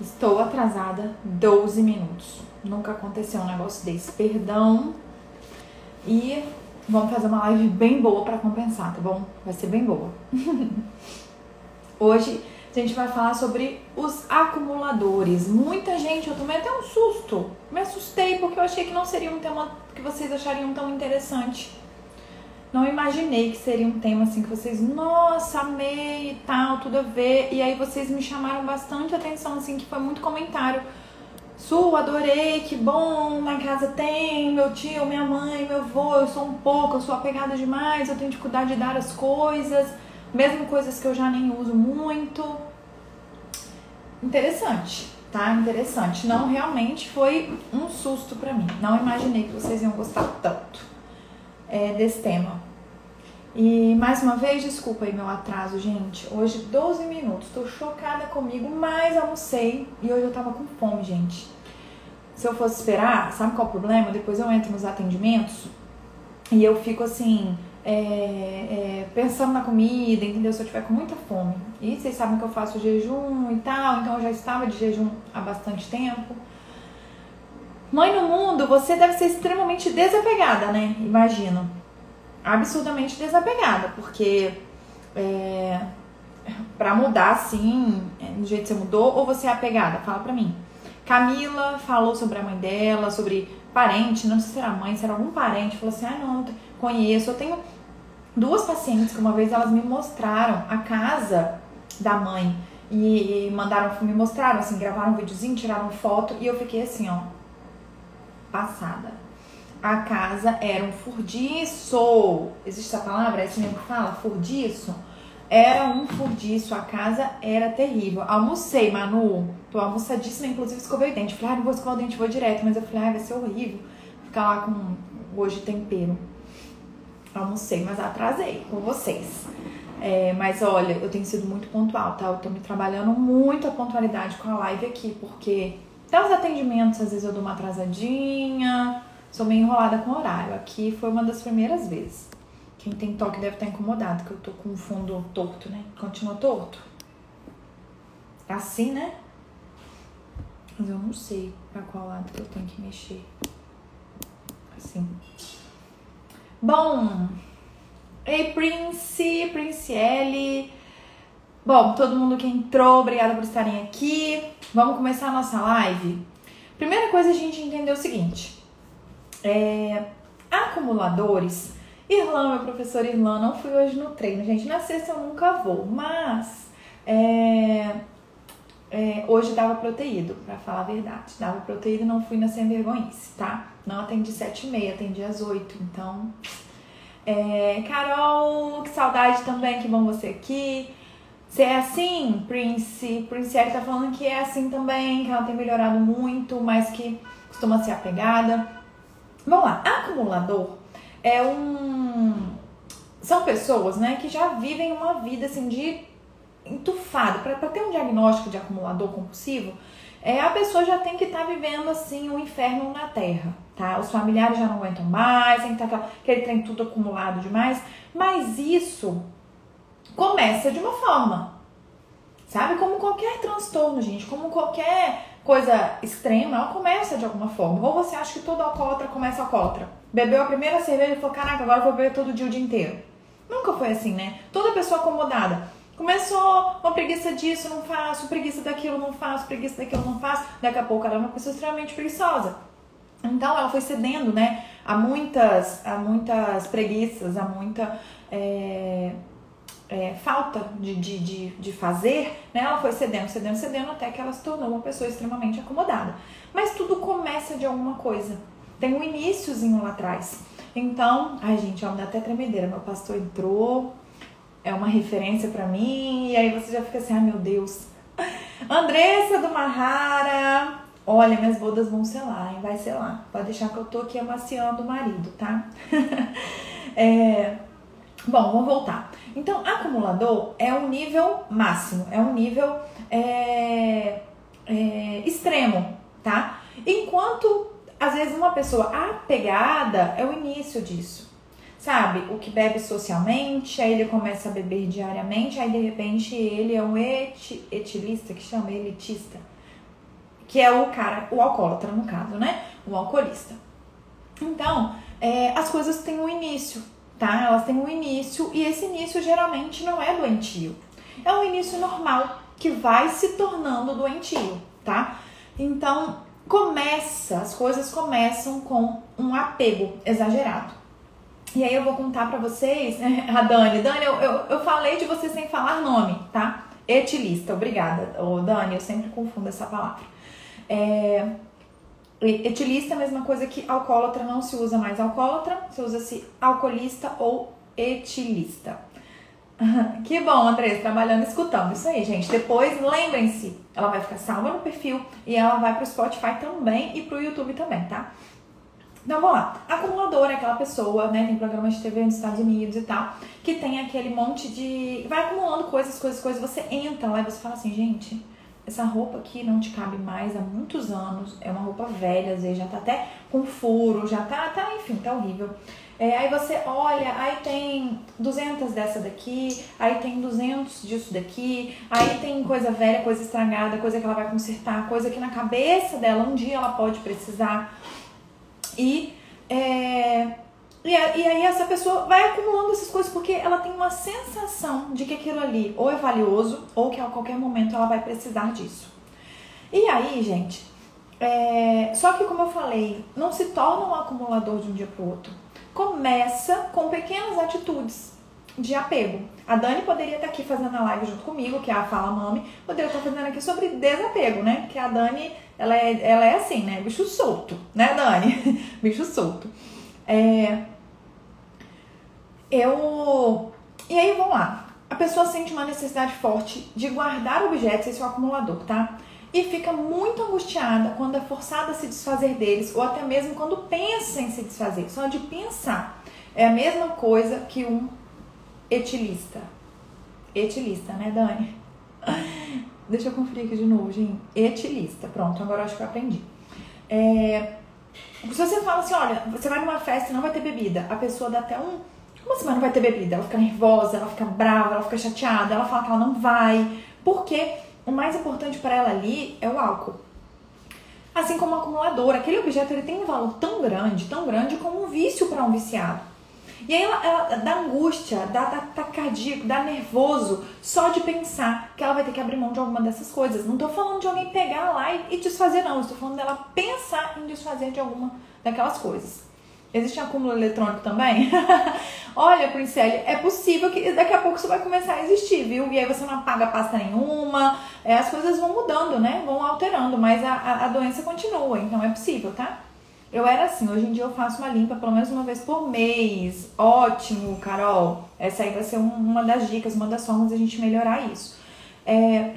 Estou atrasada 12 minutos. Nunca aconteceu um negócio desse. Perdão. E vamos fazer uma live bem boa para compensar, tá bom? Vai ser bem boa. Hoje a gente vai falar sobre os acumuladores. Muita gente, eu tomei até um susto. Me assustei porque eu achei que não seria um tema que vocês achariam tão interessante. Não imaginei que seria um tema assim que vocês, nossa, amei e tal, tudo a ver. E aí vocês me chamaram bastante atenção, assim, que foi muito comentário. Su, adorei, que bom, na casa tem meu tio, minha mãe, meu avô, eu sou um pouco, eu sou apegada demais, eu tenho dificuldade de dar as coisas, mesmo coisas que eu já nem uso muito. Interessante, tá? Interessante. Não realmente foi um susto para mim. Não imaginei que vocês iam gostar tanto é, desse tema. E mais uma vez, desculpa aí meu atraso, gente. Hoje 12 minutos, tô chocada comigo, mas almocei e hoje eu tava com fome, gente. Se eu fosse esperar, sabe qual é o problema? Depois eu entro nos atendimentos e eu fico assim, é, é, pensando na comida, entendeu? Se eu tiver com muita fome. E vocês sabem que eu faço jejum e tal, então eu já estava de jejum há bastante tempo. Mãe no mundo, você deve ser extremamente desapegada, né? Imagino absurdamente desapegada, porque é, para mudar assim, do jeito que você mudou, ou você é apegada? Fala pra mim. Camila falou sobre a mãe dela, sobre parente, não sei se era mãe, se era algum parente, falou assim: ah, não, conheço. Eu tenho duas pacientes que uma vez elas me mostraram a casa da mãe e mandaram, me mostraram, assim, gravaram um videozinho, tiraram foto e eu fiquei assim, ó, passada a casa era um furdiço. Existe essa palavra? É assim mesmo que fala? Furdiço? Era um furdiço, a casa era terrível. Almocei, Manu. Tô almoçadíssima, inclusive escovei o dente. Falei, ah, não vou escovar o dente, vou direto. Mas eu falei, ah, vai ser horrível ficar lá com hoje tempero. Almocei, mas atrasei com vocês. É, mas olha, eu tenho sido muito pontual, tá? Eu tô me trabalhando muito a pontualidade com a live aqui, porque até os atendimentos, às vezes eu dou uma atrasadinha Sou meio enrolada com horário. Aqui foi uma das primeiras vezes. Quem tem toque deve estar incomodado, que eu tô com o fundo torto, né? Continua torto. Assim, né? Mas eu não sei pra qual lado que eu tenho que mexer. Assim. Bom. Ei, Prince, Prince L. Bom, todo mundo que entrou, obrigada por estarem aqui. Vamos começar a nossa live. Primeira coisa a gente entender o seguinte: é, acumuladores. Irlã, meu professor Irlã, não fui hoje no treino, gente. Na sexta eu nunca vou, mas é, é, hoje dava proteído, para falar a verdade. Dava proteído não fui na sem vergonhice, tá? Não atendi sete e meia, atendi às oito, então... É, Carol, que saudade também, que bom você aqui. Você é assim, Prince? Prince tá falando que é assim também, que ela tem melhorado muito, mas que costuma ser apegada. Vamos lá, acumulador é um. São pessoas né, que já vivem uma vida assim de entufado. Para ter um diagnóstico de acumulador compulsivo, é, a pessoa já tem que estar tá vivendo assim um inferno na terra, tá? Os familiares já não aguentam mais, tem que estar tá aquele trem tudo acumulado demais. Mas isso começa de uma forma, sabe? Como qualquer transtorno, gente, como qualquer coisa extrema, ela começa de alguma forma. Ou você acha que todo alcoólatra começa alcoólatra? Bebeu a primeira cerveja e falou: caraca, agora eu vou beber todo dia o dia inteiro. Nunca foi assim, né? Toda pessoa acomodada. Começou uma preguiça disso, não faço, preguiça daquilo, não faço, preguiça daquilo, não faço. Daqui a pouco ela é uma pessoa extremamente preguiçosa. Então ela foi cedendo, né? A muitas, a muitas preguiças, a muita. É é, falta de, de, de, de, fazer, né, ela foi cedendo, cedendo, cedendo, até que ela se tornou uma pessoa extremamente acomodada. Mas tudo começa de alguma coisa. Tem um iníciozinho lá atrás. Então, ai gente, ó, me dá até tremedeira. Meu pastor entrou, é uma referência para mim, e aí você já fica assim, ai meu Deus. Andressa do Mahara, olha, minhas bodas vão ser lá, hein? Vai ser lá. Pode deixar que eu tô aqui amaciando o marido, tá? é, Bom, vamos voltar. Então, acumulador é um nível máximo, é um nível é, é, extremo, tá? Enquanto, às vezes, uma pessoa apegada é o início disso. Sabe? O que bebe socialmente, aí ele começa a beber diariamente, aí de repente ele é um eti, etilista, que chama elitista. que é o cara, o alcoólatra no caso, né? O alcoolista. Então, é, as coisas têm um início, tá? Elas têm um início e esse início geralmente não é doentio. É um início normal que vai se tornando doentio, tá? Então, começa, as coisas começam com um apego exagerado. E aí eu vou contar pra vocês, a Dani, Dani, eu, eu, eu falei de você sem falar nome, tá? Etilista, obrigada. Ô, Dani, eu sempre confundo essa palavra. É, etilista é a mesma coisa que alcoólatra, não se usa mais alcoólatra, se usa-se alcoolista ou etilista. Que bom, Andressa, trabalhando escutando. Isso aí, gente. Depois, lembrem-se, ela vai ficar salva no perfil e ela vai pro Spotify também e pro YouTube também, tá? Então vamos lá. Acumulador é aquela pessoa, né? Tem programas de TV nos Estados Unidos e tal, que tem aquele monte de. Vai acumulando coisas, coisas, coisas. Você entra lá e você fala assim, gente, essa roupa aqui não te cabe mais há muitos anos. É uma roupa velha, às vezes já tá até com furo, já tá, tá enfim, tá horrível. É, aí você olha, aí tem 200 dessa daqui, aí tem 200 disso daqui, aí tem coisa velha, coisa estragada, coisa que ela vai consertar, coisa que na cabeça dela um dia ela pode precisar. E, é, e, aí essa pessoa vai acumulando essas coisas porque ela tem uma sensação de que aquilo ali ou é valioso ou que a qualquer momento ela vai precisar disso. E aí, gente, é, só que como eu falei, não se torna um acumulador de um dia para o outro. Começa com pequenas atitudes de apego. A Dani poderia estar aqui fazendo a live junto comigo, que é a Fala Mami, poderia estar fazendo aqui sobre desapego, né? Porque a Dani, ela é, ela é assim, né? Bicho solto, né, Dani? Bicho solto. É... Eu. E aí, vamos lá. A pessoa sente uma necessidade forte de guardar objetos, esse é o acumulador, tá? E fica muito angustiada quando é forçada a se desfazer deles, ou até mesmo quando pensa em se desfazer. Só de pensar. É a mesma coisa que um etilista. Etilista, né, Dani? Deixa eu conferir aqui de novo, gente. Etilista. Pronto, agora acho que eu aprendi. É, se você fala assim, olha, você vai numa festa e não vai ter bebida, a pessoa dá até um. Mas não vai ter bebida? Ela fica nervosa, ela fica brava, ela fica chateada, ela fala que ela não vai. Porque o mais importante para ela ali é o álcool. Assim como o acumulador, aquele objeto ele tem um valor tão grande, tão grande como um vício para um viciado. E aí ela, ela dá angústia, dá, dá dá nervoso só de pensar que ela vai ter que abrir mão de alguma dessas coisas. Não tô falando de alguém pegar lá e, e desfazer, não. Estou falando dela pensar em desfazer de alguma daquelas coisas. Existe acúmulo eletrônico também? Olha, Princele, é possível que daqui a pouco isso vai começar a existir, viu? E aí você não apaga pasta nenhuma, é, as coisas vão mudando, né? Vão alterando, mas a, a, a doença continua, então é possível, tá? Eu era assim, hoje em dia eu faço uma limpa pelo menos uma vez por mês. Ótimo, Carol. Essa aí vai ser uma das dicas, uma das formas da gente melhorar isso. É...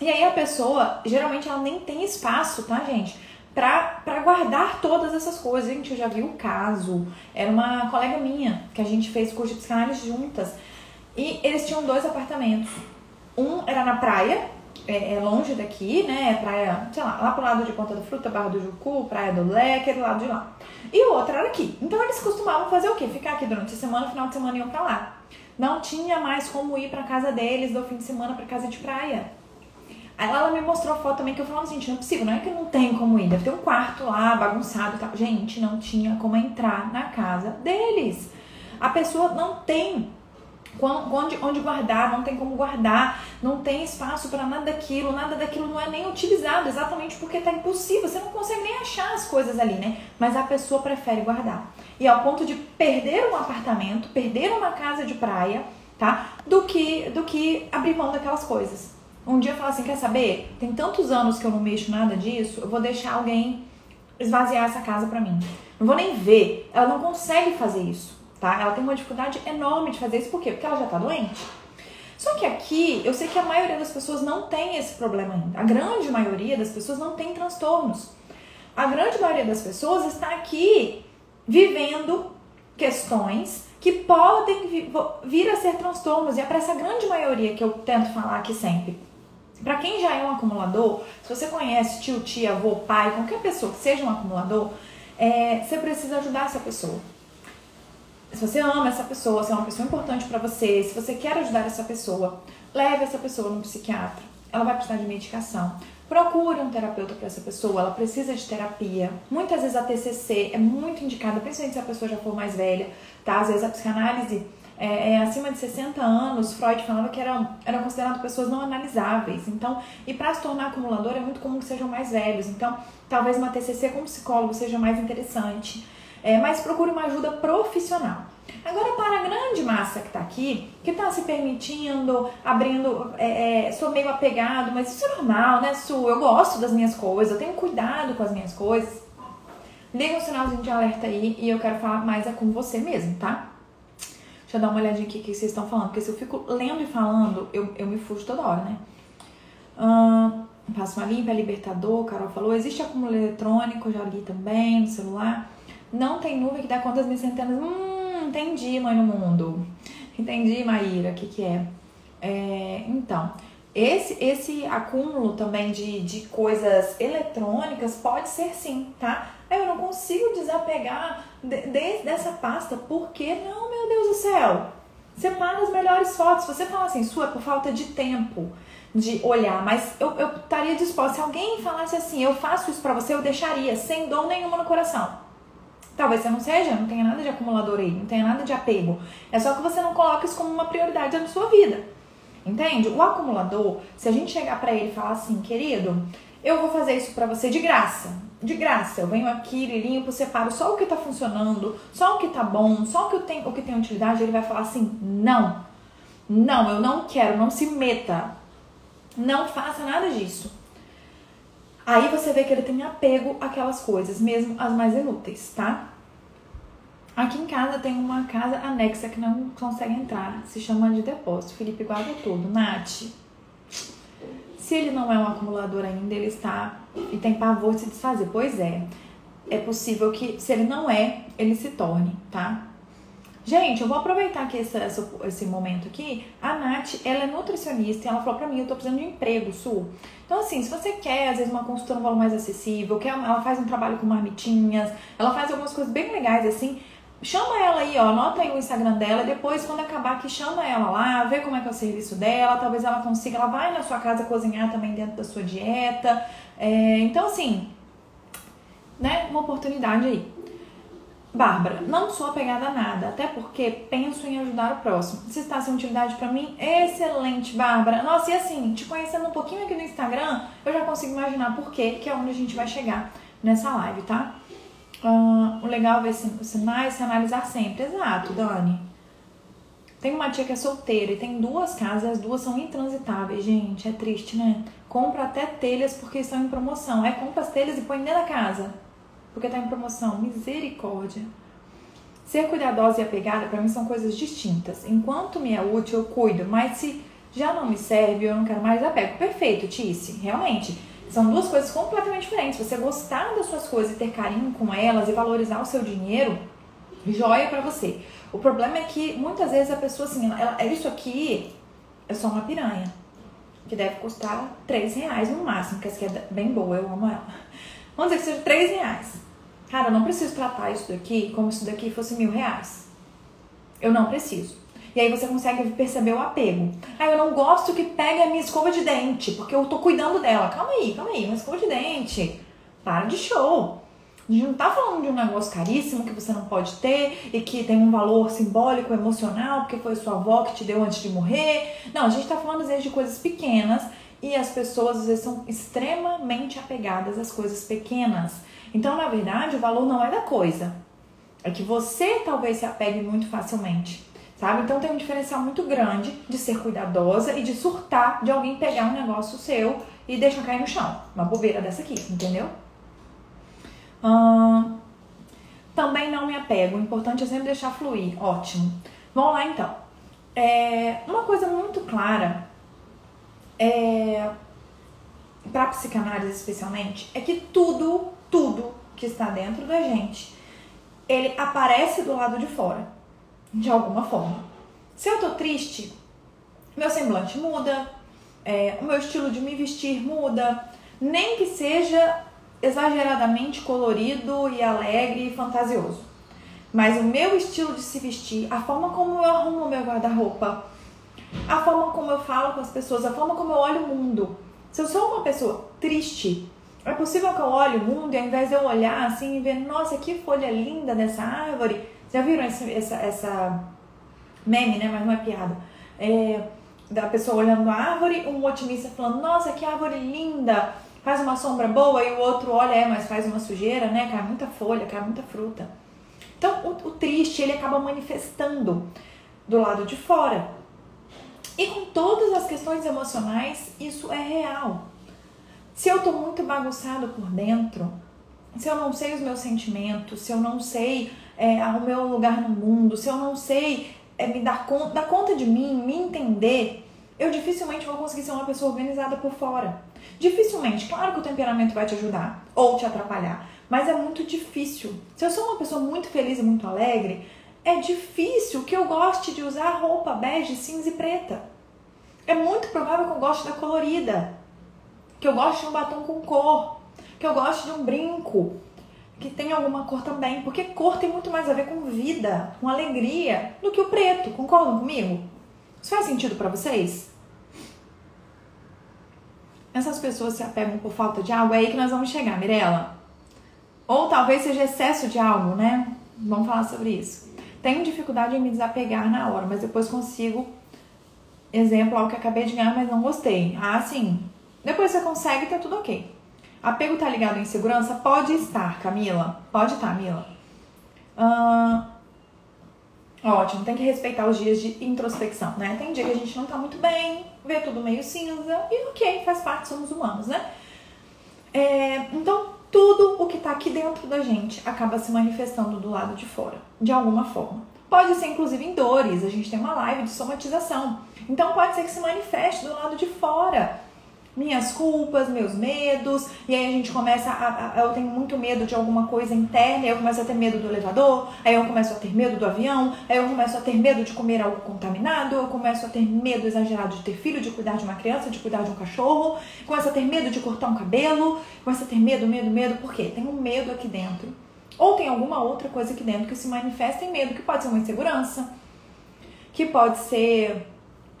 E aí a pessoa, geralmente ela nem tem espaço, tá, gente? Pra guardar todas essas coisas. Gente, eu já vi o caso. Era uma colega minha que a gente fez curso de psicanálise juntas. E eles tinham dois apartamentos. Um era na praia, é, é, longe daqui, né? É praia, sei lá, lá pro lado de Ponta do Fruta, Barra do Jucu, Praia do Leque, do lado de lá. E o outro era aqui. Então eles costumavam fazer o quê? Ficar aqui durante a semana, final de semana iam pra lá. Não tinha mais como ir pra casa deles do fim de semana pra casa de praia. Aí ela me mostrou a foto também que eu falava, gente, não é possível, não é que não tem como ir, deve ter um quarto lá bagunçado e tal. Gente, não tinha como entrar na casa deles. A pessoa não tem onde, onde guardar, não tem como guardar, não tem espaço para nada daquilo, nada daquilo não é nem utilizado, exatamente porque tá impossível, você não consegue nem achar as coisas ali, né? Mas a pessoa prefere guardar. E ao ponto de perder um apartamento, perder uma casa de praia, tá? Do que, do que abrir mão daquelas coisas. Um dia falar assim, quer saber? Tem tantos anos que eu não mexo nada disso, eu vou deixar alguém esvaziar essa casa para mim. Não vou nem ver. Ela não consegue fazer isso tá? Ela tem uma dificuldade enorme de fazer isso, por quê? Porque ela já tá doente. Só que aqui, eu sei que a maioria das pessoas não tem esse problema ainda. A grande maioria das pessoas não tem transtornos. A grande maioria das pessoas está aqui vivendo questões que podem vir a ser transtornos. E é para essa grande maioria que eu tento falar aqui sempre. Para quem já é um acumulador, se você conhece tio, tia, avô, pai, qualquer pessoa que seja um acumulador, é, você precisa ajudar essa pessoa se você ama essa pessoa, se é uma pessoa importante para você, se você quer ajudar essa pessoa, leve essa pessoa no psiquiatra. ela vai precisar de medicação. Procure um terapeuta para essa pessoa, ela precisa de terapia. Muitas vezes a TCC é muito indicada, principalmente se a pessoa já for mais velha, tá? Às vezes a psicanálise é, é, acima de 60 anos, Freud falava que eram, eram consideradas pessoas não analisáveis. Então, e para se tornar acumulador é muito comum que sejam mais velhos. Então, talvez uma TCC com psicólogo seja mais interessante. É, mas procure uma ajuda profissional. Agora, para a grande massa que está aqui, que está se permitindo, abrindo, é, é, sou meio apegado, mas isso é normal, né, Su? Eu gosto das minhas coisas, eu tenho cuidado com as minhas coisas. Liga o sinalzinho de alerta aí e eu quero falar mais é com você mesmo, tá? Deixa eu dar uma olhadinha aqui o que vocês estão falando, porque se eu fico lendo e falando, eu, eu me fujo toda hora, né? Passo uma limpa, é libertador, Carol falou. Existe acúmulo eletrônico, já li também no celular. Não tem nuvem que dá conta das minhas centenas. Hum, entendi, mãe no mundo. Entendi, Maíra, o que, que é. é. Então, esse, esse acúmulo também de, de coisas eletrônicas pode ser sim, tá? Eu não consigo desapegar de, de, dessa pasta, porque não, meu Deus do céu? Separa as melhores fotos. Você fala assim, sua por falta de tempo de olhar, mas eu, eu estaria disposta. Se alguém falasse assim, eu faço isso pra você, eu deixaria, sem dor nenhuma no coração. Talvez você não seja, não tenha nada de acumulador aí, não tenha nada de apego. É só que você não coloca isso como uma prioridade na sua vida. Entende? O acumulador, se a gente chegar para ele e falar assim, querido, eu vou fazer isso para você de graça. De graça, eu venho aqui, limpo, separo só o que tá funcionando, só o que tá bom, só o que tem, o que tem utilidade, ele vai falar assim: "Não. Não, eu não quero, não se meta. Não faça nada disso." Aí você vê que ele tem apego àquelas coisas, mesmo as mais inúteis, tá? Aqui em casa tem uma casa anexa que não consegue entrar. Se chama de depósito. Felipe guarda tudo. Nath. Se ele não é um acumulador ainda, ele está e tem pavor de se desfazer. Pois é. É possível que, se ele não é, ele se torne, tá? Gente, eu vou aproveitar aqui esse, esse momento aqui. A Nath, ela é nutricionista e ela falou pra mim, eu tô precisando de emprego, Sul. Então, assim, se você quer, às vezes, uma consulta no valor mais acessível, quer, ela faz um trabalho com marmitinhas, ela faz algumas coisas bem legais, assim, chama ela aí, ó, anota aí o Instagram dela, depois quando acabar aqui, chama ela lá, vê como é que é o serviço dela, talvez ela consiga, ela vai na sua casa cozinhar também dentro da sua dieta. É, então, assim, né, uma oportunidade aí. Bárbara, não sou apegada a nada, até porque penso em ajudar o próximo. Se está sem utilidade para mim, excelente, Bárbara. Nossa, e assim, te conhecendo um pouquinho aqui no Instagram, eu já consigo imaginar por quê, que é onde a gente vai chegar nessa live, tá? Uh, o legal é ver os sinais, se analisar sempre. Exato, Dani. Tem uma tia que é solteira e tem duas casas, as duas são intransitáveis, gente. É triste, né? Compra até telhas porque estão em promoção. É, compra as telhas e põe dentro da casa. Porque tá em promoção. Misericórdia. Ser cuidadosa e apegada para mim são coisas distintas. Enquanto me é útil, eu cuido, mas se já não me serve, eu não quero mais apego. Perfeito, Tice, realmente. São duas coisas completamente diferentes. Você gostar das suas coisas e ter carinho com elas e valorizar o seu dinheiro, joia para você. O problema é que muitas vezes a pessoa assim, ela, ela, isso aqui é só uma piranha. Que deve custar 3 reais no máximo, que essa aqui é bem boa, eu amo ela. Vamos dizer que seja 3 reais. Cara, eu não preciso tratar isso daqui como se isso daqui fosse mil reais. Eu não preciso. E aí você consegue perceber o apego. Ah, eu não gosto que pegue a minha escova de dente, porque eu tô cuidando dela. Calma aí, calma aí, uma escova de dente. Para de show. A gente não tá falando de um negócio caríssimo que você não pode ter e que tem um valor simbólico, emocional, porque foi sua avó que te deu antes de morrer. Não, a gente tá falando às vezes de coisas pequenas e as pessoas às vezes são extremamente apegadas às coisas pequenas. Então, na verdade, o valor não é da coisa. É que você talvez se apegue muito facilmente sabe? Então tem um diferencial muito grande de ser cuidadosa e de surtar de alguém pegar um negócio seu e deixar cair no chão. Uma bobeira dessa aqui, entendeu? Hum, também não me apego. O importante é sempre deixar fluir. Ótimo. Vamos lá então. É, uma coisa muito clara é, para psicanálise especialmente é que tudo, tudo que está dentro da gente, ele aparece do lado de fora de alguma forma. Se eu tô triste, meu semblante muda, é, o meu estilo de me vestir muda, nem que seja exageradamente colorido e alegre e fantasioso. Mas o meu estilo de se vestir, a forma como eu arrumo meu guarda-roupa, a forma como eu falo com as pessoas, a forma como eu olho o mundo, Se eu sou uma pessoa triste, é possível que eu olhe o mundo e ao invés de eu olhar assim e ver, nossa, que folha linda dessa árvore. Já viram esse, essa, essa meme, né? Mas não é piada. É, da pessoa olhando a árvore, um otimista falando, nossa, que árvore linda, faz uma sombra boa, e o outro olha, é, mas faz uma sujeira, né? Cai muita folha, cai muita fruta. Então, o, o triste, ele acaba manifestando do lado de fora. E com todas as questões emocionais, isso é real. Se eu tô muito bagunçado por dentro, se eu não sei os meus sentimentos, se eu não sei é, o meu lugar no mundo, se eu não sei é, me dar conta, dar conta de mim, me entender, eu dificilmente vou conseguir ser uma pessoa organizada por fora. Dificilmente, claro que o temperamento vai te ajudar ou te atrapalhar, mas é muito difícil. Se eu sou uma pessoa muito feliz e muito alegre, é difícil que eu goste de usar roupa bege, cinza e preta. É muito provável que eu goste da colorida que eu gosto de um batom com cor, que eu gosto de um brinco que tem alguma cor também, porque cor tem muito mais a ver com vida, com alegria, do que o preto. Concordam comigo? Isso faz sentido para vocês? Essas pessoas se apegam por falta de algo, é aí que nós vamos chegar, Mirella. Ou talvez seja excesso de algo, né? Vamos falar sobre isso. Tenho dificuldade em me desapegar na hora, mas depois consigo. Exemplo, algo que acabei de ganhar, mas não gostei. Ah, sim, depois você consegue, tá tudo ok. Apego tá ligado à insegurança? Pode estar, Camila. Pode estar, Mila. Ah, ótimo, tem que respeitar os dias de introspecção, né? Tem dia que a gente não tá muito bem, vê tudo meio cinza e ok, faz parte, somos humanos, né? É, então, tudo o que tá aqui dentro da gente acaba se manifestando do lado de fora, de alguma forma. Pode ser inclusive em dores, a gente tem uma live de somatização. Então, pode ser que se manifeste do lado de fora minhas culpas, meus medos, e aí a gente começa a, a, eu tenho muito medo de alguma coisa interna, eu começo a ter medo do elevador, aí eu começo a ter medo do avião, aí eu começo a ter medo de comer algo contaminado, eu começo a ter medo exagerado de ter filho, de cuidar de uma criança, de cuidar de um cachorro, começo a ter medo de cortar um cabelo, começo a ter medo, medo, medo, por quê? Tem um medo aqui dentro. Ou tem alguma outra coisa aqui dentro que se manifesta em medo, que pode ser uma insegurança, que pode ser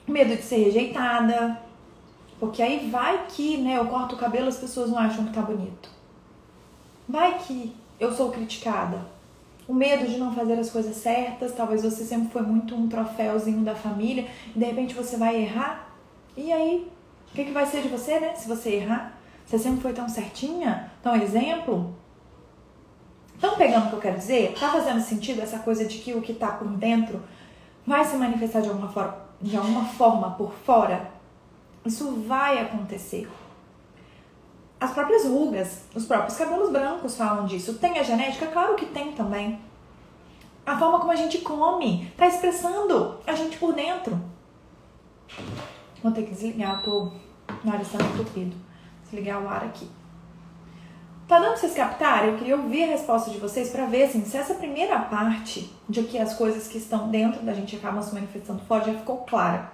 medo de ser rejeitada, porque aí vai que, né, eu corto o cabelo as pessoas não acham que tá bonito. Vai que eu sou criticada. O medo de não fazer as coisas certas, talvez você sempre foi muito um troféuzinho da família e de repente você vai errar. E aí, o que, que vai ser de você, né? Se você errar, você sempre foi tão certinha, tão exemplo. Estão pegando o que eu quero dizer? Tá fazendo sentido essa coisa de que o que tá por dentro vai se manifestar de alguma forma, de alguma forma por fora? Isso vai acontecer. As próprias rugas, os próprios cabelos brancos falam disso. Tem a genética? Claro que tem também. A forma como a gente come está expressando a gente por dentro. Vou ter que desligar, tô... o nariz está entupido. Desligar o ar aqui. Tá dando pra vocês captarem? Eu queria ouvir a resposta de vocês para ver assim, se essa primeira parte de que as coisas que estão dentro da gente acabam se manifestando fora já ficou clara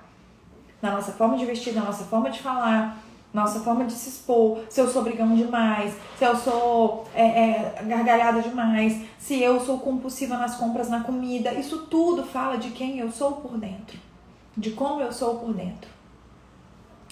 na nossa forma de vestir, na nossa forma de falar, nossa forma de se expor, se eu sou brigão demais, se eu sou é, é, gargalhada demais, se eu sou compulsiva nas compras, na comida, isso tudo fala de quem eu sou por dentro, de como eu sou por dentro.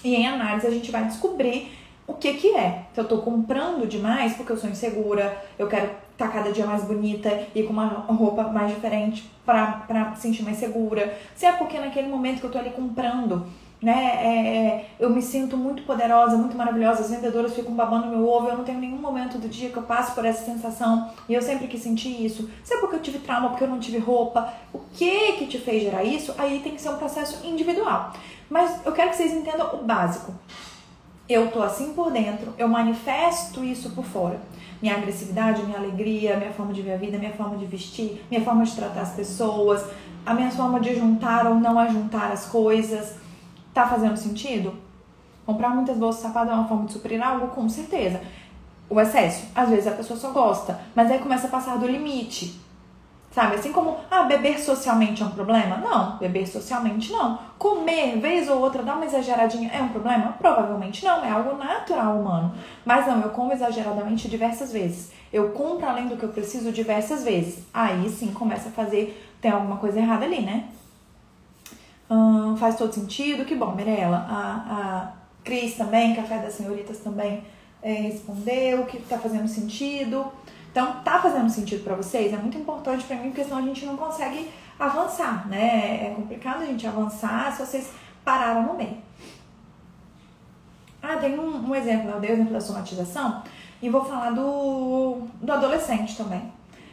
E em análise a gente vai descobrir o que que é. Se eu tô comprando demais porque eu sou insegura, eu quero tá cada dia mais bonita e com uma roupa mais diferente pra, pra sentir mais segura. Se é porque naquele momento que eu tô ali comprando, né, é, eu me sinto muito poderosa, muito maravilhosa, as vendedoras ficam babando meu ovo, eu não tenho nenhum momento do dia que eu passo por essa sensação e eu sempre quis sentir isso. Se é porque eu tive trauma, porque eu não tive roupa, o que que te fez gerar isso? Aí tem que ser um processo individual. Mas eu quero que vocês entendam o básico eu tô assim por dentro, eu manifesto isso por fora. Minha agressividade, minha alegria, minha forma de ver a vida, minha forma de vestir, minha forma de tratar as pessoas, a minha forma de juntar ou não ajuntar as coisas. Tá fazendo sentido? Comprar muitas bolsas sapato é uma forma de suprir algo? Com certeza. O excesso, às vezes a pessoa só gosta, mas aí começa a passar do limite. Sabe? Assim como, ah, beber socialmente é um problema? Não, beber socialmente não. Comer, vez ou outra, dar uma exageradinha é um problema? Provavelmente não, é algo natural humano. Mas não, eu como exageradamente diversas vezes. Eu compro além do que eu preciso diversas vezes. Aí sim começa a fazer, tem alguma coisa errada ali, né? Hum, faz todo sentido, que bom, Mirella. A, a Cris também, Café das Senhoritas também é, respondeu, que tá fazendo sentido. Então, tá fazendo sentido para vocês? É muito importante para mim, porque senão a gente não consegue avançar, né? É complicado a gente avançar se vocês pararam no meio. Ah, tem um, um exemplo, eu dei o exemplo da somatização e vou falar do, do adolescente também.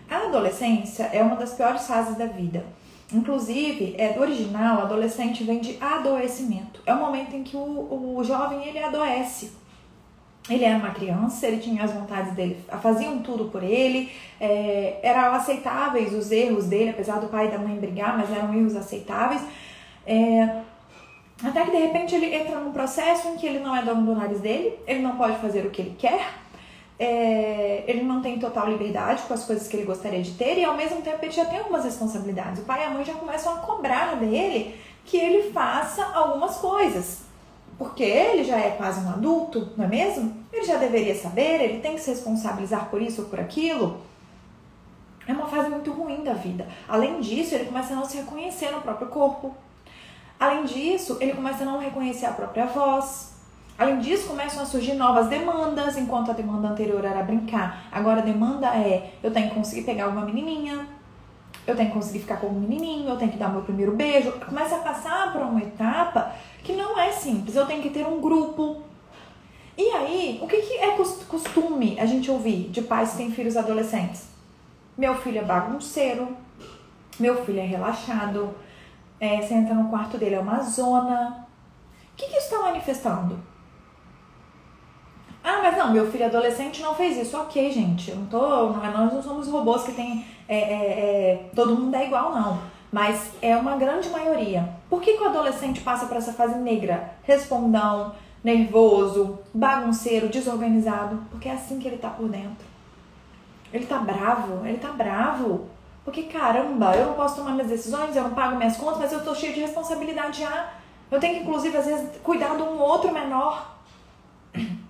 A adolescência é uma das piores fases da vida. Inclusive, é, do original, adolescente vem de adoecimento. É o momento em que o, o jovem ele adoece ele era uma criança, ele tinha as vontades dele, faziam tudo por ele, é, eram aceitáveis os erros dele, apesar do pai e da mãe brigar, mas eram erros aceitáveis. É, até que de repente ele entra num processo em que ele não é dono do nariz dele, ele não pode fazer o que ele quer, é, ele não tem total liberdade com as coisas que ele gostaria de ter e ao mesmo tempo ele já tem algumas responsabilidades. O pai e a mãe já começam a cobrar dele que ele faça algumas coisas. Porque ele já é quase um adulto, não é mesmo? Ele já deveria saber, ele tem que se responsabilizar por isso ou por aquilo. É uma fase muito ruim da vida. Além disso, ele começa a não se reconhecer no próprio corpo. Além disso, ele começa a não reconhecer a própria voz. Além disso, começam a surgir novas demandas, enquanto a demanda anterior era brincar. Agora a demanda é: eu tenho que conseguir pegar uma menininha, eu tenho que conseguir ficar com um menininho, eu tenho que dar meu primeiro beijo. Começa a passar por uma etapa que não é simples. Eu tenho que ter um grupo. E aí, o que, que é costume a gente ouvir de pais que têm filhos adolescentes? Meu filho é bagunceiro, meu filho é relaxado, é, você entra no quarto dele, é uma zona. O que, que isso está manifestando? Ah, mas não, meu filho adolescente não fez isso. Ok, gente, eu não tô, é, nós não somos robôs que tem. É, é, é, todo mundo é igual, não mas é uma grande maioria. Por que, que o adolescente passa por essa fase negra? Respondão, nervoso, bagunceiro, desorganizado, porque é assim que ele tá por dentro. Ele tá bravo, ele tá bravo. Porque caramba, eu não posso tomar minhas decisões, eu não pago minhas contas, mas eu tô cheio de responsabilidade já. Eu tenho que, inclusive, às vezes, cuidar de um outro menor.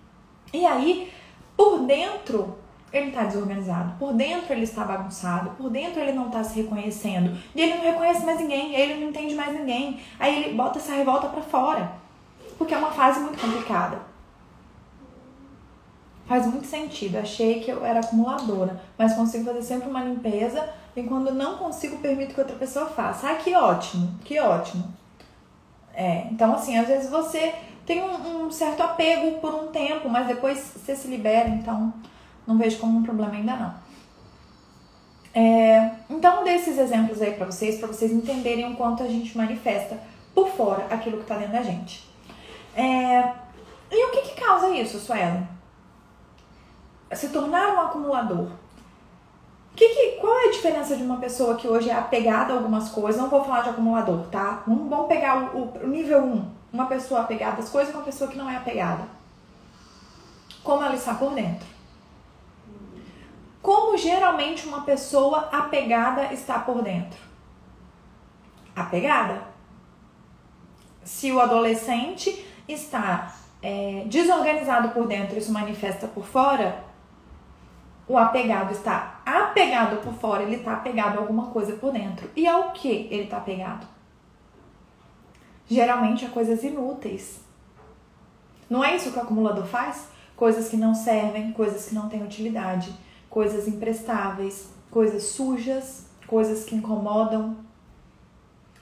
E aí, por dentro, ele está desorganizado, por dentro ele está bagunçado, por dentro ele não está se reconhecendo, e ele não reconhece mais ninguém, ele não entende mais ninguém, aí ele bota essa revolta para fora, porque é uma fase muito complicada. Faz muito sentido, achei que eu era acumuladora, mas consigo fazer sempre uma limpeza, e quando não consigo, permito que outra pessoa faça. Ah, que ótimo, que ótimo. É, então assim, às vezes você tem um, um certo apego por um tempo, mas depois você se libera, então não vejo como um problema ainda não. É, então, desses exemplos aí para vocês, para vocês entenderem o quanto a gente manifesta por fora aquilo que está dentro da gente. É, e o que, que causa isso, Suelen? Se tornar um acumulador. Que, que, qual é a diferença de uma pessoa que hoje é apegada a algumas coisas? Não vou falar de acumulador, tá? Vamos pegar o, o nível 1. Uma pessoa apegada às coisas e uma pessoa que não é apegada. Como ela está por dentro como geralmente uma pessoa apegada está por dentro? Apegada. Se o adolescente está é, desorganizado por dentro, isso manifesta por fora, o apegado está apegado por fora, ele está apegado a alguma coisa por dentro. E ao que ele está apegado? Geralmente a coisas inúteis. Não é isso que o acumulador faz? Coisas que não servem, coisas que não têm utilidade coisas imprestáveis, coisas sujas, coisas que incomodam.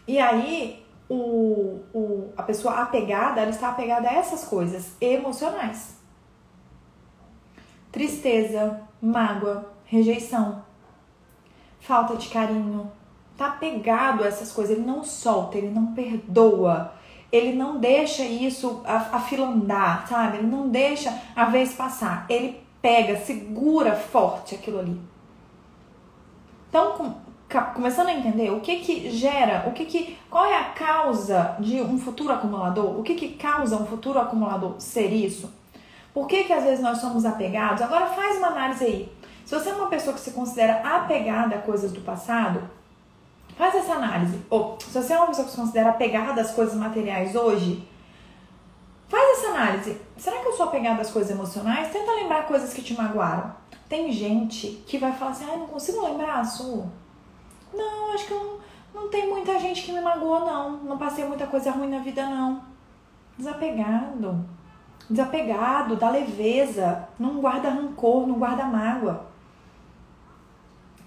E aí, o, o, a pessoa apegada, ela está apegada a essas coisas emocionais. Tristeza, mágoa, rejeição, falta de carinho. Tá apegado a essas coisas, ele não solta, ele não perdoa, ele não deixa isso afilandar, sabe? Ele não deixa a vez passar. Ele pega, segura forte aquilo ali. Então, com, começando a entender o que que gera, o que que, qual é a causa de um futuro acumulador? O que que causa um futuro acumulador ser isso? Por que que às vezes nós somos apegados? Agora faz uma análise aí. Se você é uma pessoa que se considera apegada a coisas do passado, faz essa análise. Ou se você é uma pessoa que se considera apegada às coisas materiais hoje, Será que eu sou apegada às coisas emocionais? Tenta lembrar coisas que te magoaram. Tem gente que vai falar assim, ai, ah, não consigo lembrar a sua. Não, acho que eu não, não tem muita gente que me magoou, não. Não passei muita coisa ruim na vida, não. Desapegado. desapegado, da leveza, não guarda rancor, não guarda mágoa.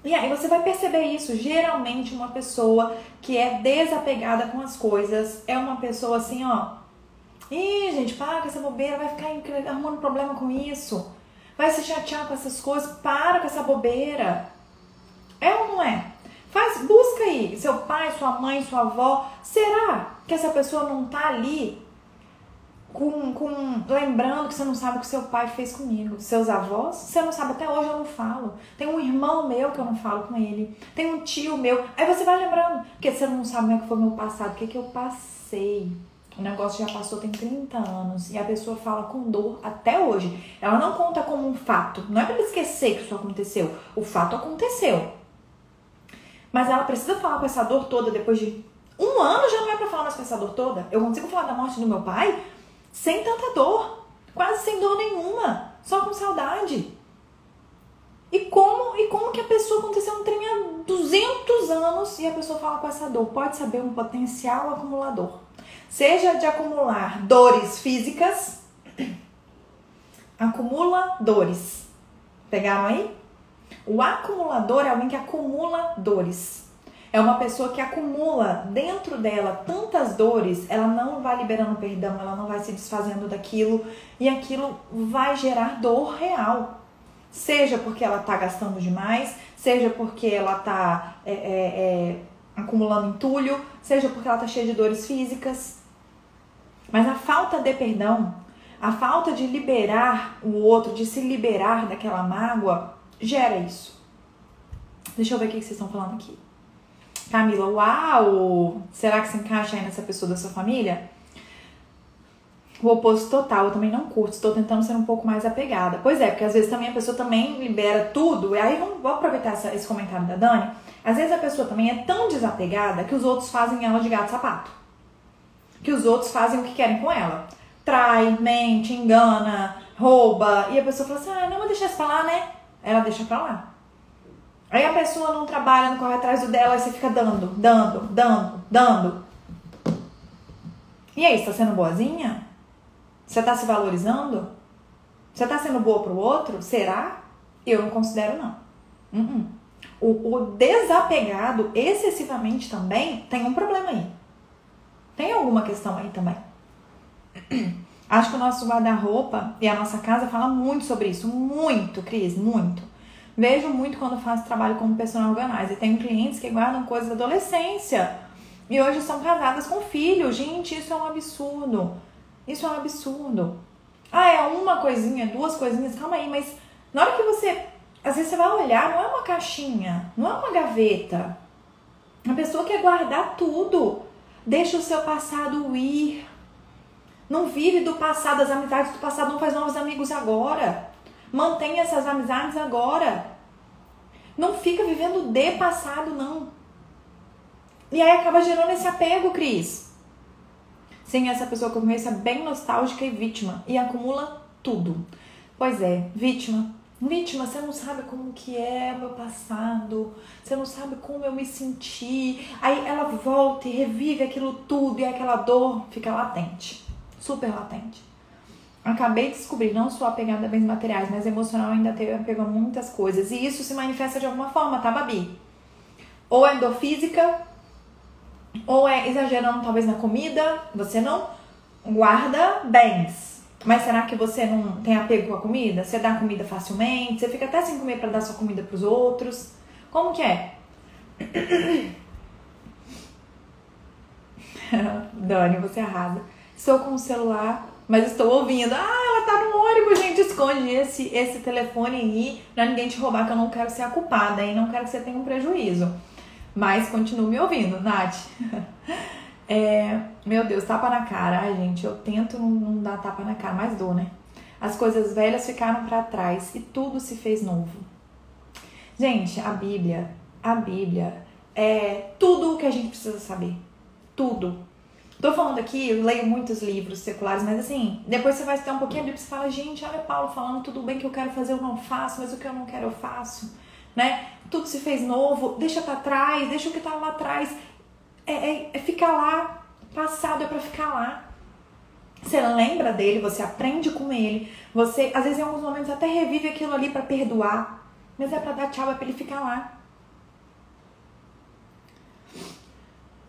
E aí você vai perceber isso. Geralmente uma pessoa que é desapegada com as coisas é uma pessoa assim, ó. Ih, gente, para com essa bobeira, vai ficar arrumando problema com isso. Vai se chatear com essas coisas, para com essa bobeira. É ou não é? Faz, busca aí, seu pai, sua mãe, sua avó. Será que essa pessoa não tá ali com, com lembrando que você não sabe o que seu pai fez comigo, seus avós, você não sabe, até hoje eu não falo. Tem um irmão meu que eu não falo com ele, tem um tio meu. Aí você vai lembrando, porque você não sabe como é que foi meu passado, o que, que eu passei. O negócio já passou tem 30 anos e a pessoa fala com dor até hoje. Ela não conta como um fato. Não é para esquecer que isso aconteceu. O fato aconteceu. Mas ela precisa falar com essa dor toda depois de um ano já não é para falar mais com essa dor toda. Eu consigo falar da morte do meu pai sem tanta dor, quase sem dor nenhuma, só com saudade. E como, e como que a pessoa aconteceu um trem há 200 anos e a pessoa fala com essa dor? Pode saber um potencial acumulador. Seja de acumular dores físicas, acumula dores. Pegaram aí? O acumulador é alguém que acumula dores é uma pessoa que acumula dentro dela tantas dores, ela não vai liberando perdão, ela não vai se desfazendo daquilo e aquilo vai gerar dor real. Seja porque ela tá gastando demais, seja porque ela tá é, é, é, acumulando entulho, seja porque ela tá cheia de dores físicas. Mas a falta de perdão, a falta de liberar o outro, de se liberar daquela mágoa, gera isso. Deixa eu ver o que vocês estão falando aqui. Camila, uau! Será que se encaixa aí nessa pessoa da sua família? O oposto total, eu também não curto, estou tentando ser um pouco mais apegada. Pois é, porque às vezes também a pessoa também libera tudo, e aí vamos, vou aproveitar essa, esse comentário da Dani. Às vezes a pessoa também é tão desapegada que os outros fazem ela de gato sapato. Que os outros fazem o que querem com ela. Trai, mente, engana, rouba, e a pessoa fala assim: ah, não vou deixar isso pra lá, né? Ela deixa pra lá. Aí a pessoa não trabalha, não corre atrás do dela, aí você fica dando, dando, dando, dando. E aí, você tá sendo boazinha? Você tá se valorizando? Você tá sendo boa pro outro? Será? Eu não considero, não. Uh -uh. O, o desapegado excessivamente também tem um problema aí. Tem alguma questão aí também. Acho que o nosso guarda-roupa e a nossa casa fala muito sobre isso. Muito, Cris, muito. Vejo muito quando faço trabalho como personal organizer. Tenho clientes que guardam coisas da adolescência e hoje são casadas com filho. Gente, isso é um absurdo. Isso é um absurdo. Ah, é uma coisinha, duas coisinhas. Calma aí, mas na hora que você. Às vezes você vai olhar, não é uma caixinha, não é uma gaveta. A pessoa quer guardar tudo. Deixa o seu passado ir. Não vive do passado, as amizades do passado, não faz novos amigos agora. Mantenha essas amizades agora. Não fica vivendo de passado, não. E aí acaba gerando esse apego, Cris. Sim, essa pessoa que eu conheço é bem nostálgica e vítima. E acumula tudo. Pois é, vítima. Vítima, você não sabe como que é o meu passado, você não sabe como eu me senti. Aí ela volta e revive aquilo tudo e aquela dor fica latente, super latente. Acabei de descobrir, não sou apegada a bens materiais, mas emocional ainda tenho apego a muitas coisas. E isso se manifesta de alguma forma, tá, Babi? Ou é dor física, ou é exagerando talvez na comida, você não guarda bens. Mas será que você não tem apego com a comida? Você dá comida facilmente? Você fica até sem comer para dar sua comida para os outros? Como que é? Dani, você arrasa. Estou com o celular mas estou ouvindo. Ah, ela tá no ônibus, gente. Esconde esse, esse telefone aí pra ninguém te roubar, que eu não quero ser a culpada e não quero que você tenha um prejuízo. Mas continue me ouvindo, Nath. É, meu Deus, tapa na cara. Ai, gente, eu tento não, não dar tapa na cara, mas dou, né? As coisas velhas ficaram para trás e tudo se fez novo. Gente, a Bíblia, a Bíblia é tudo o que a gente precisa saber. Tudo. Tô falando aqui, eu leio muitos livros seculares, mas assim, depois você vai ter um pouquinho de Bíblia e fala, gente, olha Paulo falando, tudo bem que eu quero fazer eu não faço, mas o que eu não quero eu faço, né? Tudo se fez novo, deixa para trás, deixa o que tava lá atrás. É, é, é ficar lá, passado é para ficar lá. Você lembra dele, você aprende com ele, você, às vezes, em alguns momentos, até revive aquilo ali para perdoar, mas é para dar tchau, é pra ele ficar lá.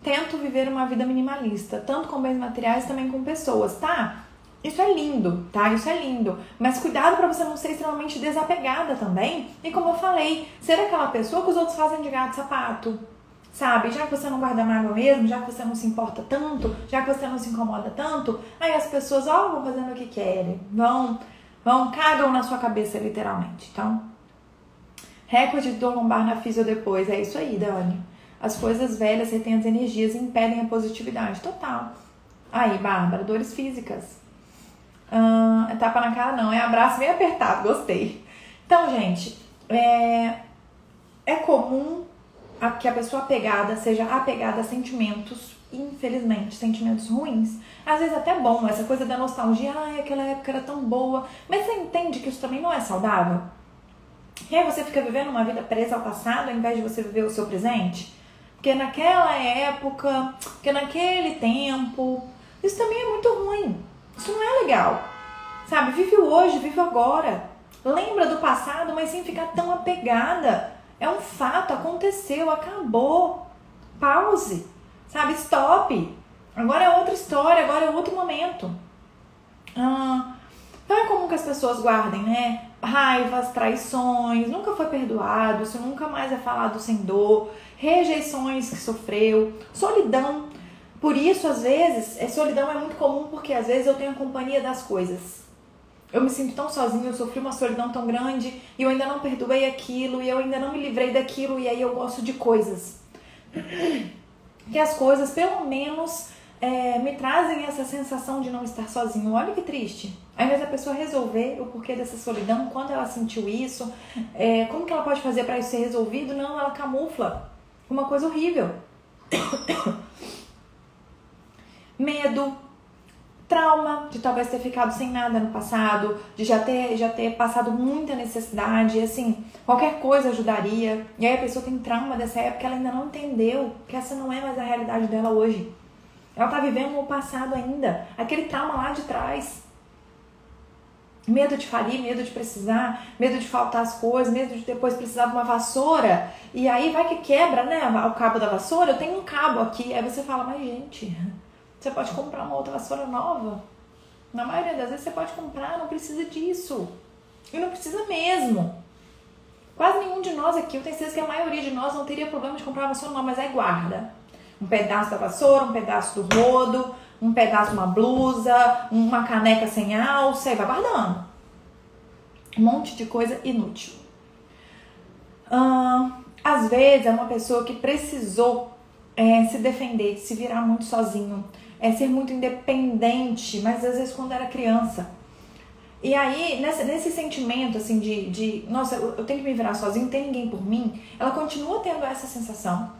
Tento viver uma vida minimalista, tanto com bens materiais, também com pessoas, tá? Isso é lindo, tá? Isso é lindo. Mas cuidado para você não ser extremamente desapegada também. E como eu falei, ser aquela pessoa que os outros fazem de gato sapato sabe? Já que você não guarda mágoa mesmo, já que você não se importa tanto, já que você não se incomoda tanto, aí as pessoas, ó, vão fazendo o que querem, vão, vão, cagam na sua cabeça, literalmente. Então, recorde de dor lombar na fisio depois, é isso aí, Dani. As coisas velhas retêm as energias e impedem a positividade. Total. Aí, Bárbara, dores físicas. Ah, tapa na cara não, é abraço bem apertado, gostei. Então, gente, é, é comum a, que a pessoa apegada seja apegada a sentimentos, infelizmente, sentimentos ruins. Às vezes até bom, essa coisa da nostalgia, ai, aquela época era tão boa. Mas você entende que isso também não é saudável? E aí você fica vivendo uma vida presa ao passado ao invés de você viver o seu presente? Porque naquela época, porque naquele tempo, isso também é muito ruim. Isso não é legal. Sabe? Vive o hoje, vive o agora. Lembra do passado, mas sem ficar tão apegada é um fato, aconteceu, acabou. Pause, sabe? Stop. Agora é outra história, agora é outro momento. Ah, então é comum que as pessoas guardem, né? Raivas, traições, nunca foi perdoado, isso nunca mais é falado sem dor, rejeições que sofreu, solidão. Por isso, às vezes, é, solidão é muito comum porque às vezes eu tenho a companhia das coisas eu me sinto tão sozinha, eu sofri uma solidão tão grande e eu ainda não perdoei aquilo e eu ainda não me livrei daquilo e aí eu gosto de coisas. Que as coisas, pelo menos, é, me trazem essa sensação de não estar sozinho. Olha que triste. Ao invés da pessoa resolver o porquê dessa solidão, quando ela sentiu isso, é, como que ela pode fazer para isso ser resolvido? Não, ela camufla uma coisa horrível. Medo, trauma de talvez ter ficado sem nada no passado, de já ter, já ter passado muita necessidade, assim, qualquer coisa ajudaria. E aí a pessoa tem trauma dessa época, ela ainda não entendeu que essa não é mais a realidade dela hoje. Ela tá vivendo o passado ainda, aquele trauma lá de trás. Medo de falir, medo de precisar, medo de faltar as coisas, medo de depois precisar de uma vassoura. E aí vai que quebra, né? O cabo da vassoura. Eu tenho um cabo aqui. Aí você fala, mas gente, você pode comprar uma outra vassoura nova. Na maioria das vezes você pode comprar, não precisa disso. E não precisa mesmo. Quase nenhum de nós aqui, eu tenho certeza que a maioria de nós não teria problema de comprar uma vassoura nova, mas é guarda. Um pedaço da vassoura, um pedaço do rodo, um pedaço de uma blusa, uma caneca sem alça e vai guardando. Um monte de coisa inútil. Às vezes é uma pessoa que precisou é, se defender, se virar muito sozinho, é ser muito independente, mas às vezes quando era criança. E aí, nesse, sentimento assim de, de nossa, eu, eu tenho que me virar sozinho, não tem ninguém por mim, ela continua tendo essa sensação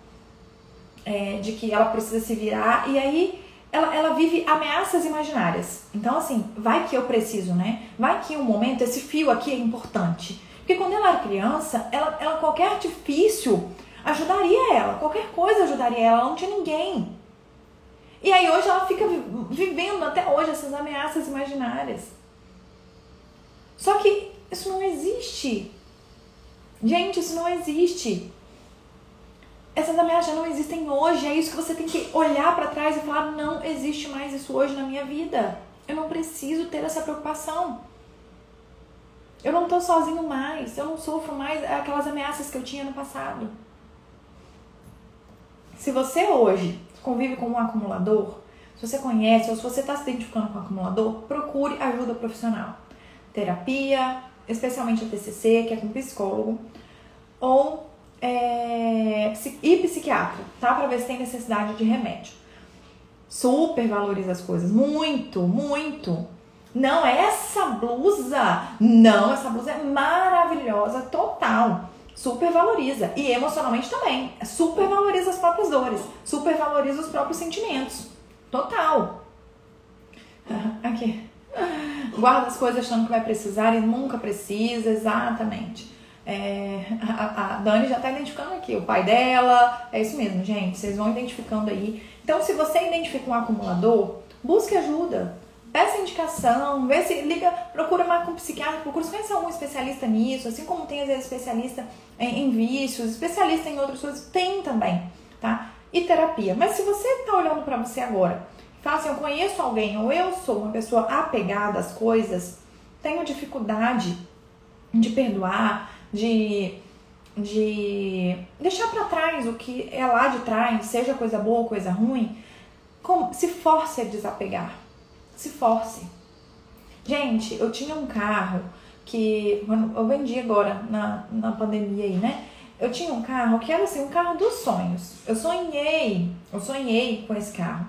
é, de que ela precisa se virar, e aí ela, ela vive ameaças imaginárias. Então, assim, vai que eu preciso, né? Vai que um momento, esse fio aqui é importante. Porque quando ela era criança, ela, ela qualquer artifício ajudaria ela, qualquer coisa ajudaria ela, ela não tinha ninguém. E aí hoje ela fica vivendo até hoje essas ameaças imaginárias. Só que isso não existe. Gente, isso não existe. Essas ameaças não existem hoje. É isso que você tem que olhar para trás e falar: não existe mais isso hoje na minha vida. Eu não preciso ter essa preocupação. Eu não estou sozinho mais. Eu não sofro mais aquelas ameaças que eu tinha no passado. Se você hoje convive com um acumulador, se você conhece ou se você está se identificando com um acumulador, procure ajuda profissional. Terapia, especialmente a TCC, que é com psicólogo, ou é, e psiquiatra, tá? Para ver se tem necessidade de remédio. Super valoriza as coisas, muito, muito. Não, essa blusa, não, essa blusa é maravilhosa, total super valoriza. E emocionalmente também. Super valoriza as próprias dores. Super valoriza os próprios sentimentos. Total. Aqui. Guarda as coisas achando que vai precisar e nunca precisa, exatamente. É, a, a, Dani já tá identificando aqui, o pai dela. É isso mesmo, gente. Vocês vão identificando aí. Então, se você identifica um acumulador, busque ajuda. Peça indicação, vê se liga, procura um psiquiatra, procura conhecer algum especialista nisso, assim como tem às vezes especialista em, em vícios, especialista em outras coisas, tem também, tá? E terapia. Mas se você tá olhando para você agora, fala assim, eu conheço alguém ou eu sou uma pessoa apegada às coisas, tenho dificuldade de perdoar, de de deixar para trás o que é lá de trás, seja coisa boa ou coisa ruim, se force a desapegar se force. Gente, eu tinha um carro que eu vendi agora na, na pandemia aí, né? Eu tinha um carro que era assim, um carro dos sonhos. Eu sonhei, eu sonhei com esse carro.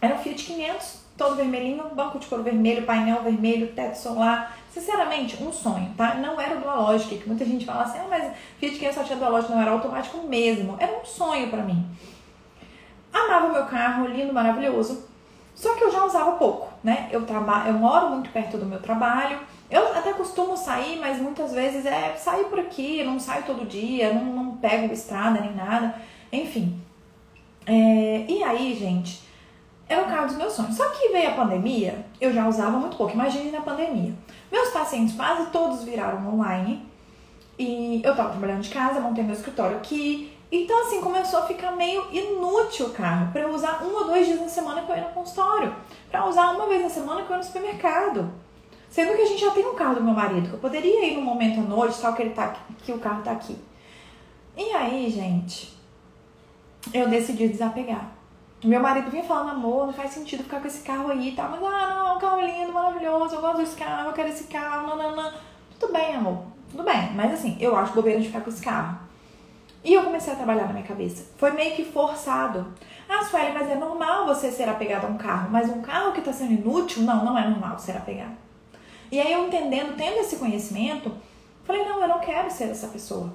Era um Fiat 500, todo vermelhinho, banco de couro vermelho, painel vermelho, teto solar. Sinceramente, um sonho, tá? Não era o Dualogic, que muita gente fala assim, ah, mas Fiat 500 só tinha Dualogic, não era automático mesmo. Era um sonho para mim. Amava o meu carro, lindo, maravilhoso. Só que eu já usava pouco, né? Eu trabalho, eu moro muito perto do meu trabalho. Eu até costumo sair, mas muitas vezes é sair por aqui, não saio todo dia, não, não pego estrada nem nada, enfim. É, e aí, gente, era o carro dos meus sonhos. Só que veio a pandemia, eu já usava muito pouco. Imagine na pandemia. Meus pacientes quase todos viraram online. E eu tava trabalhando de casa, montei meu escritório aqui, então, assim, começou a ficar meio inútil o carro para eu usar um ou dois dias na semana que eu ia no consultório, para usar uma vez na semana que eu ia no supermercado. Sendo que a gente já tem um carro do meu marido, que eu poderia ir no momento à noite, tal, que, ele tá, que o carro tá aqui. E aí, gente, eu decidi desapegar. Meu marido vinha falando, amor, não faz sentido ficar com esse carro aí e tal. Mas, ah, não, é um carro lindo, maravilhoso, eu gosto desse carro, eu quero esse carro, não. Tudo bem, amor, tudo bem. Mas assim, eu acho bobeira de ficar com esse carro. E eu comecei a trabalhar na minha cabeça. Foi meio que forçado. Ah, Sueli, mas é normal você ser apegado a um carro. Mas um carro que está sendo inútil, não, não é normal ser apegado. E aí eu entendendo, tendo esse conhecimento, falei, não, eu não quero ser essa pessoa.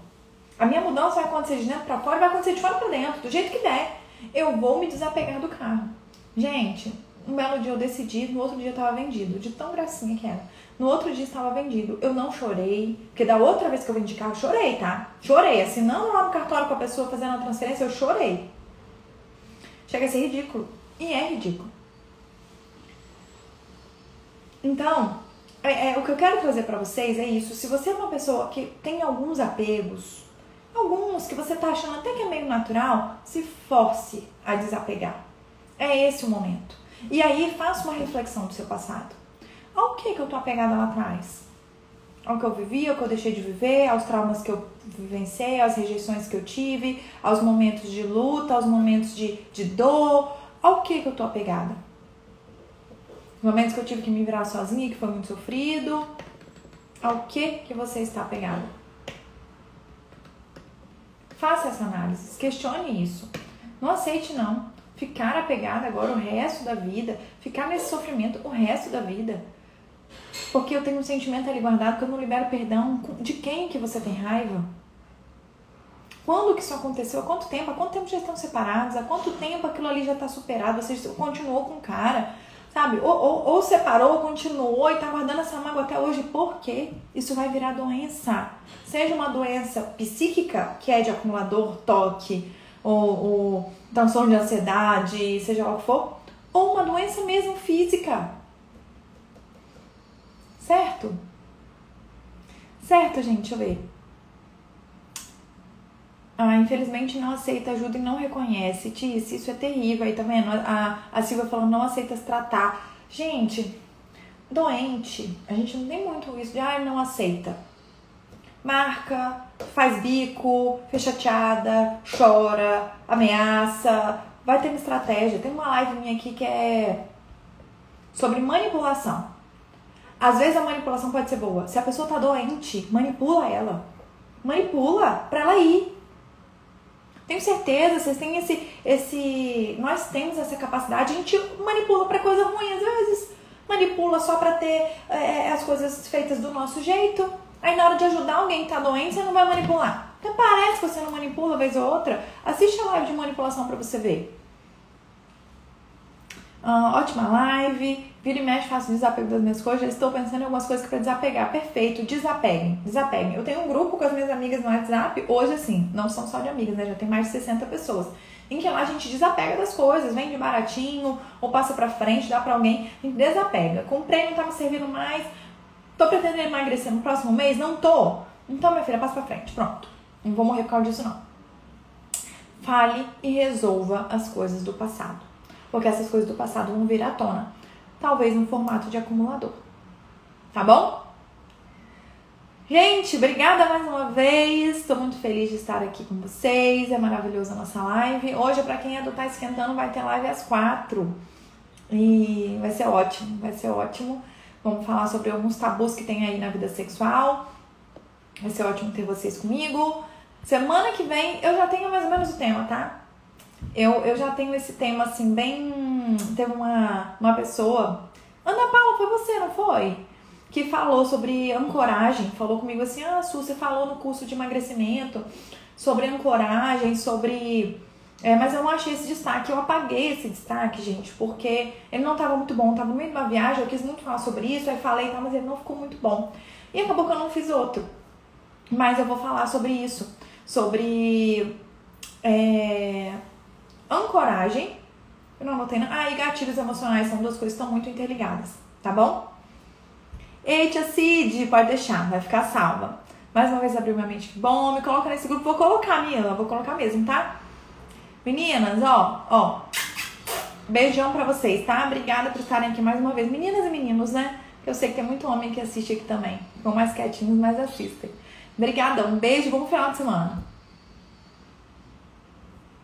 A minha mudança vai acontecer de dentro para fora vai acontecer de fora para dentro, do jeito que der. Eu vou me desapegar do carro. Gente, um belo dia eu decidi, no outro dia estava vendido, de tão gracinha que era. No outro dia estava vendido. Eu não chorei, porque da outra vez que eu vendi carro, chorei, tá? Chorei. Assinando lá no cartório com a pessoa fazendo a transferência, eu chorei. Chega a ser ridículo. E é ridículo. Então, é, é, o que eu quero trazer para vocês é isso. Se você é uma pessoa que tem alguns apegos, alguns que você tá achando até que é meio natural, se force a desapegar. É esse o momento. E aí faça uma reflexão do seu passado. Ao que que eu tô apegada lá atrás? Ao que eu vivi, ao que eu deixei de viver, aos traumas que eu vivenciei, às rejeições que eu tive, aos momentos de luta, aos momentos de, de dor. Ao que que eu tô apegada? Momentos que eu tive que me virar sozinha, que foi muito sofrido. Ao que que você está apegada? Faça essa análise, questione isso. Não aceite não. Ficar apegada agora o resto da vida, ficar nesse sofrimento o resto da vida. Porque eu tenho um sentimento ali guardado que eu não libero perdão. De quem que você tem raiva? Quando que isso aconteceu? Há quanto tempo? Há quanto tempo já estão separados? Há quanto tempo aquilo ali já está superado? Você continuou com o cara, sabe? Ou, ou, ou separou, continuou e está guardando essa mágoa até hoje. Por quê? Isso vai virar doença. Seja uma doença psíquica, que é de acumulador, toque, ou, ou transtorno de ansiedade, seja lá o que for, ou uma doença mesmo física Certo? Certo, gente, deixa eu ver. Ah, infelizmente não aceita ajuda e não reconhece. Tice, isso é terrível. Aí tá vendo? A, a Silvia falando não aceita se tratar. Gente, doente, a gente não tem muito isso de ah, não aceita. Marca, faz bico, fica chateada, chora, ameaça. Vai ter uma estratégia. Tem uma live minha aqui que é sobre manipulação. Às vezes a manipulação pode ser boa. Se a pessoa tá doente, manipula ela. Manipula pra ela ir. Tenho certeza, vocês têm esse. esse nós temos essa capacidade, a gente manipula para coisa ruim às vezes. Manipula só pra ter é, as coisas feitas do nosso jeito. Aí na hora de ajudar alguém que tá doente, você não vai manipular. Até parece que você não manipula vez ou outra. Assiste a live de manipulação para você ver. Uh, ótima live. Vira e mexe, faço desapego das minhas coisas. Já estou pensando em algumas coisas para desapegar. Perfeito, desapeguem, desapeguem. Eu tenho um grupo com as minhas amigas no WhatsApp. Hoje, assim, não são só de amigas, né? Já tem mais de 60 pessoas. em que lá a gente desapega das coisas, vende baratinho, ou passa pra frente, dá pra alguém, a gente desapega. Comprei, não tá me servindo mais, tô pretendendo emagrecer no próximo mês? Não tô. Então, minha filha, passa pra frente, pronto. Não vou morrer por causa disso, não. Fale e resolva as coisas do passado. Porque essas coisas do passado vão vir à tona. Talvez no formato de acumulador. Tá bom? Gente, obrigada mais uma vez. Estou muito feliz de estar aqui com vocês. É maravilhosa a nossa live. Hoje, para quem é do Tá Esquentando, vai ter live às quatro. E vai ser ótimo, vai ser ótimo. Vamos falar sobre alguns tabus que tem aí na vida sexual. Vai ser ótimo ter vocês comigo. Semana que vem eu já tenho mais ou menos o tema, tá? Eu, eu já tenho esse tema assim, bem. Teve uma, uma pessoa. Ana Paula, foi você, não foi? que falou sobre ancoragem, falou comigo assim: Ah, Su, você falou no curso de emagrecimento sobre ancoragem, sobre. É, mas eu não achei esse destaque, eu apaguei esse destaque, gente, porque ele não estava muito bom, estava no meio de uma viagem, eu quis muito falar sobre isso, aí falei, tá, mas ele não ficou muito bom. E acabou que eu não fiz outro. Mas eu vou falar sobre isso, sobre é, ancoragem. Eu não anotei, não. Ah, e gatilhos emocionais são duas coisas que estão muito interligadas, tá bom? Ei, tia Cid, pode deixar, vai ficar salva. Mais uma vez abriu minha mente, que bom, me coloca nesse grupo, vou colocar, menina, vou colocar mesmo, tá? Meninas, ó, ó, beijão pra vocês, tá? Obrigada por estarem aqui mais uma vez. Meninas e meninos, né? Eu sei que tem muito homem que assiste aqui também. Ficam mais quietinhos, mas assistem. Obrigada, um beijo, bom final de semana.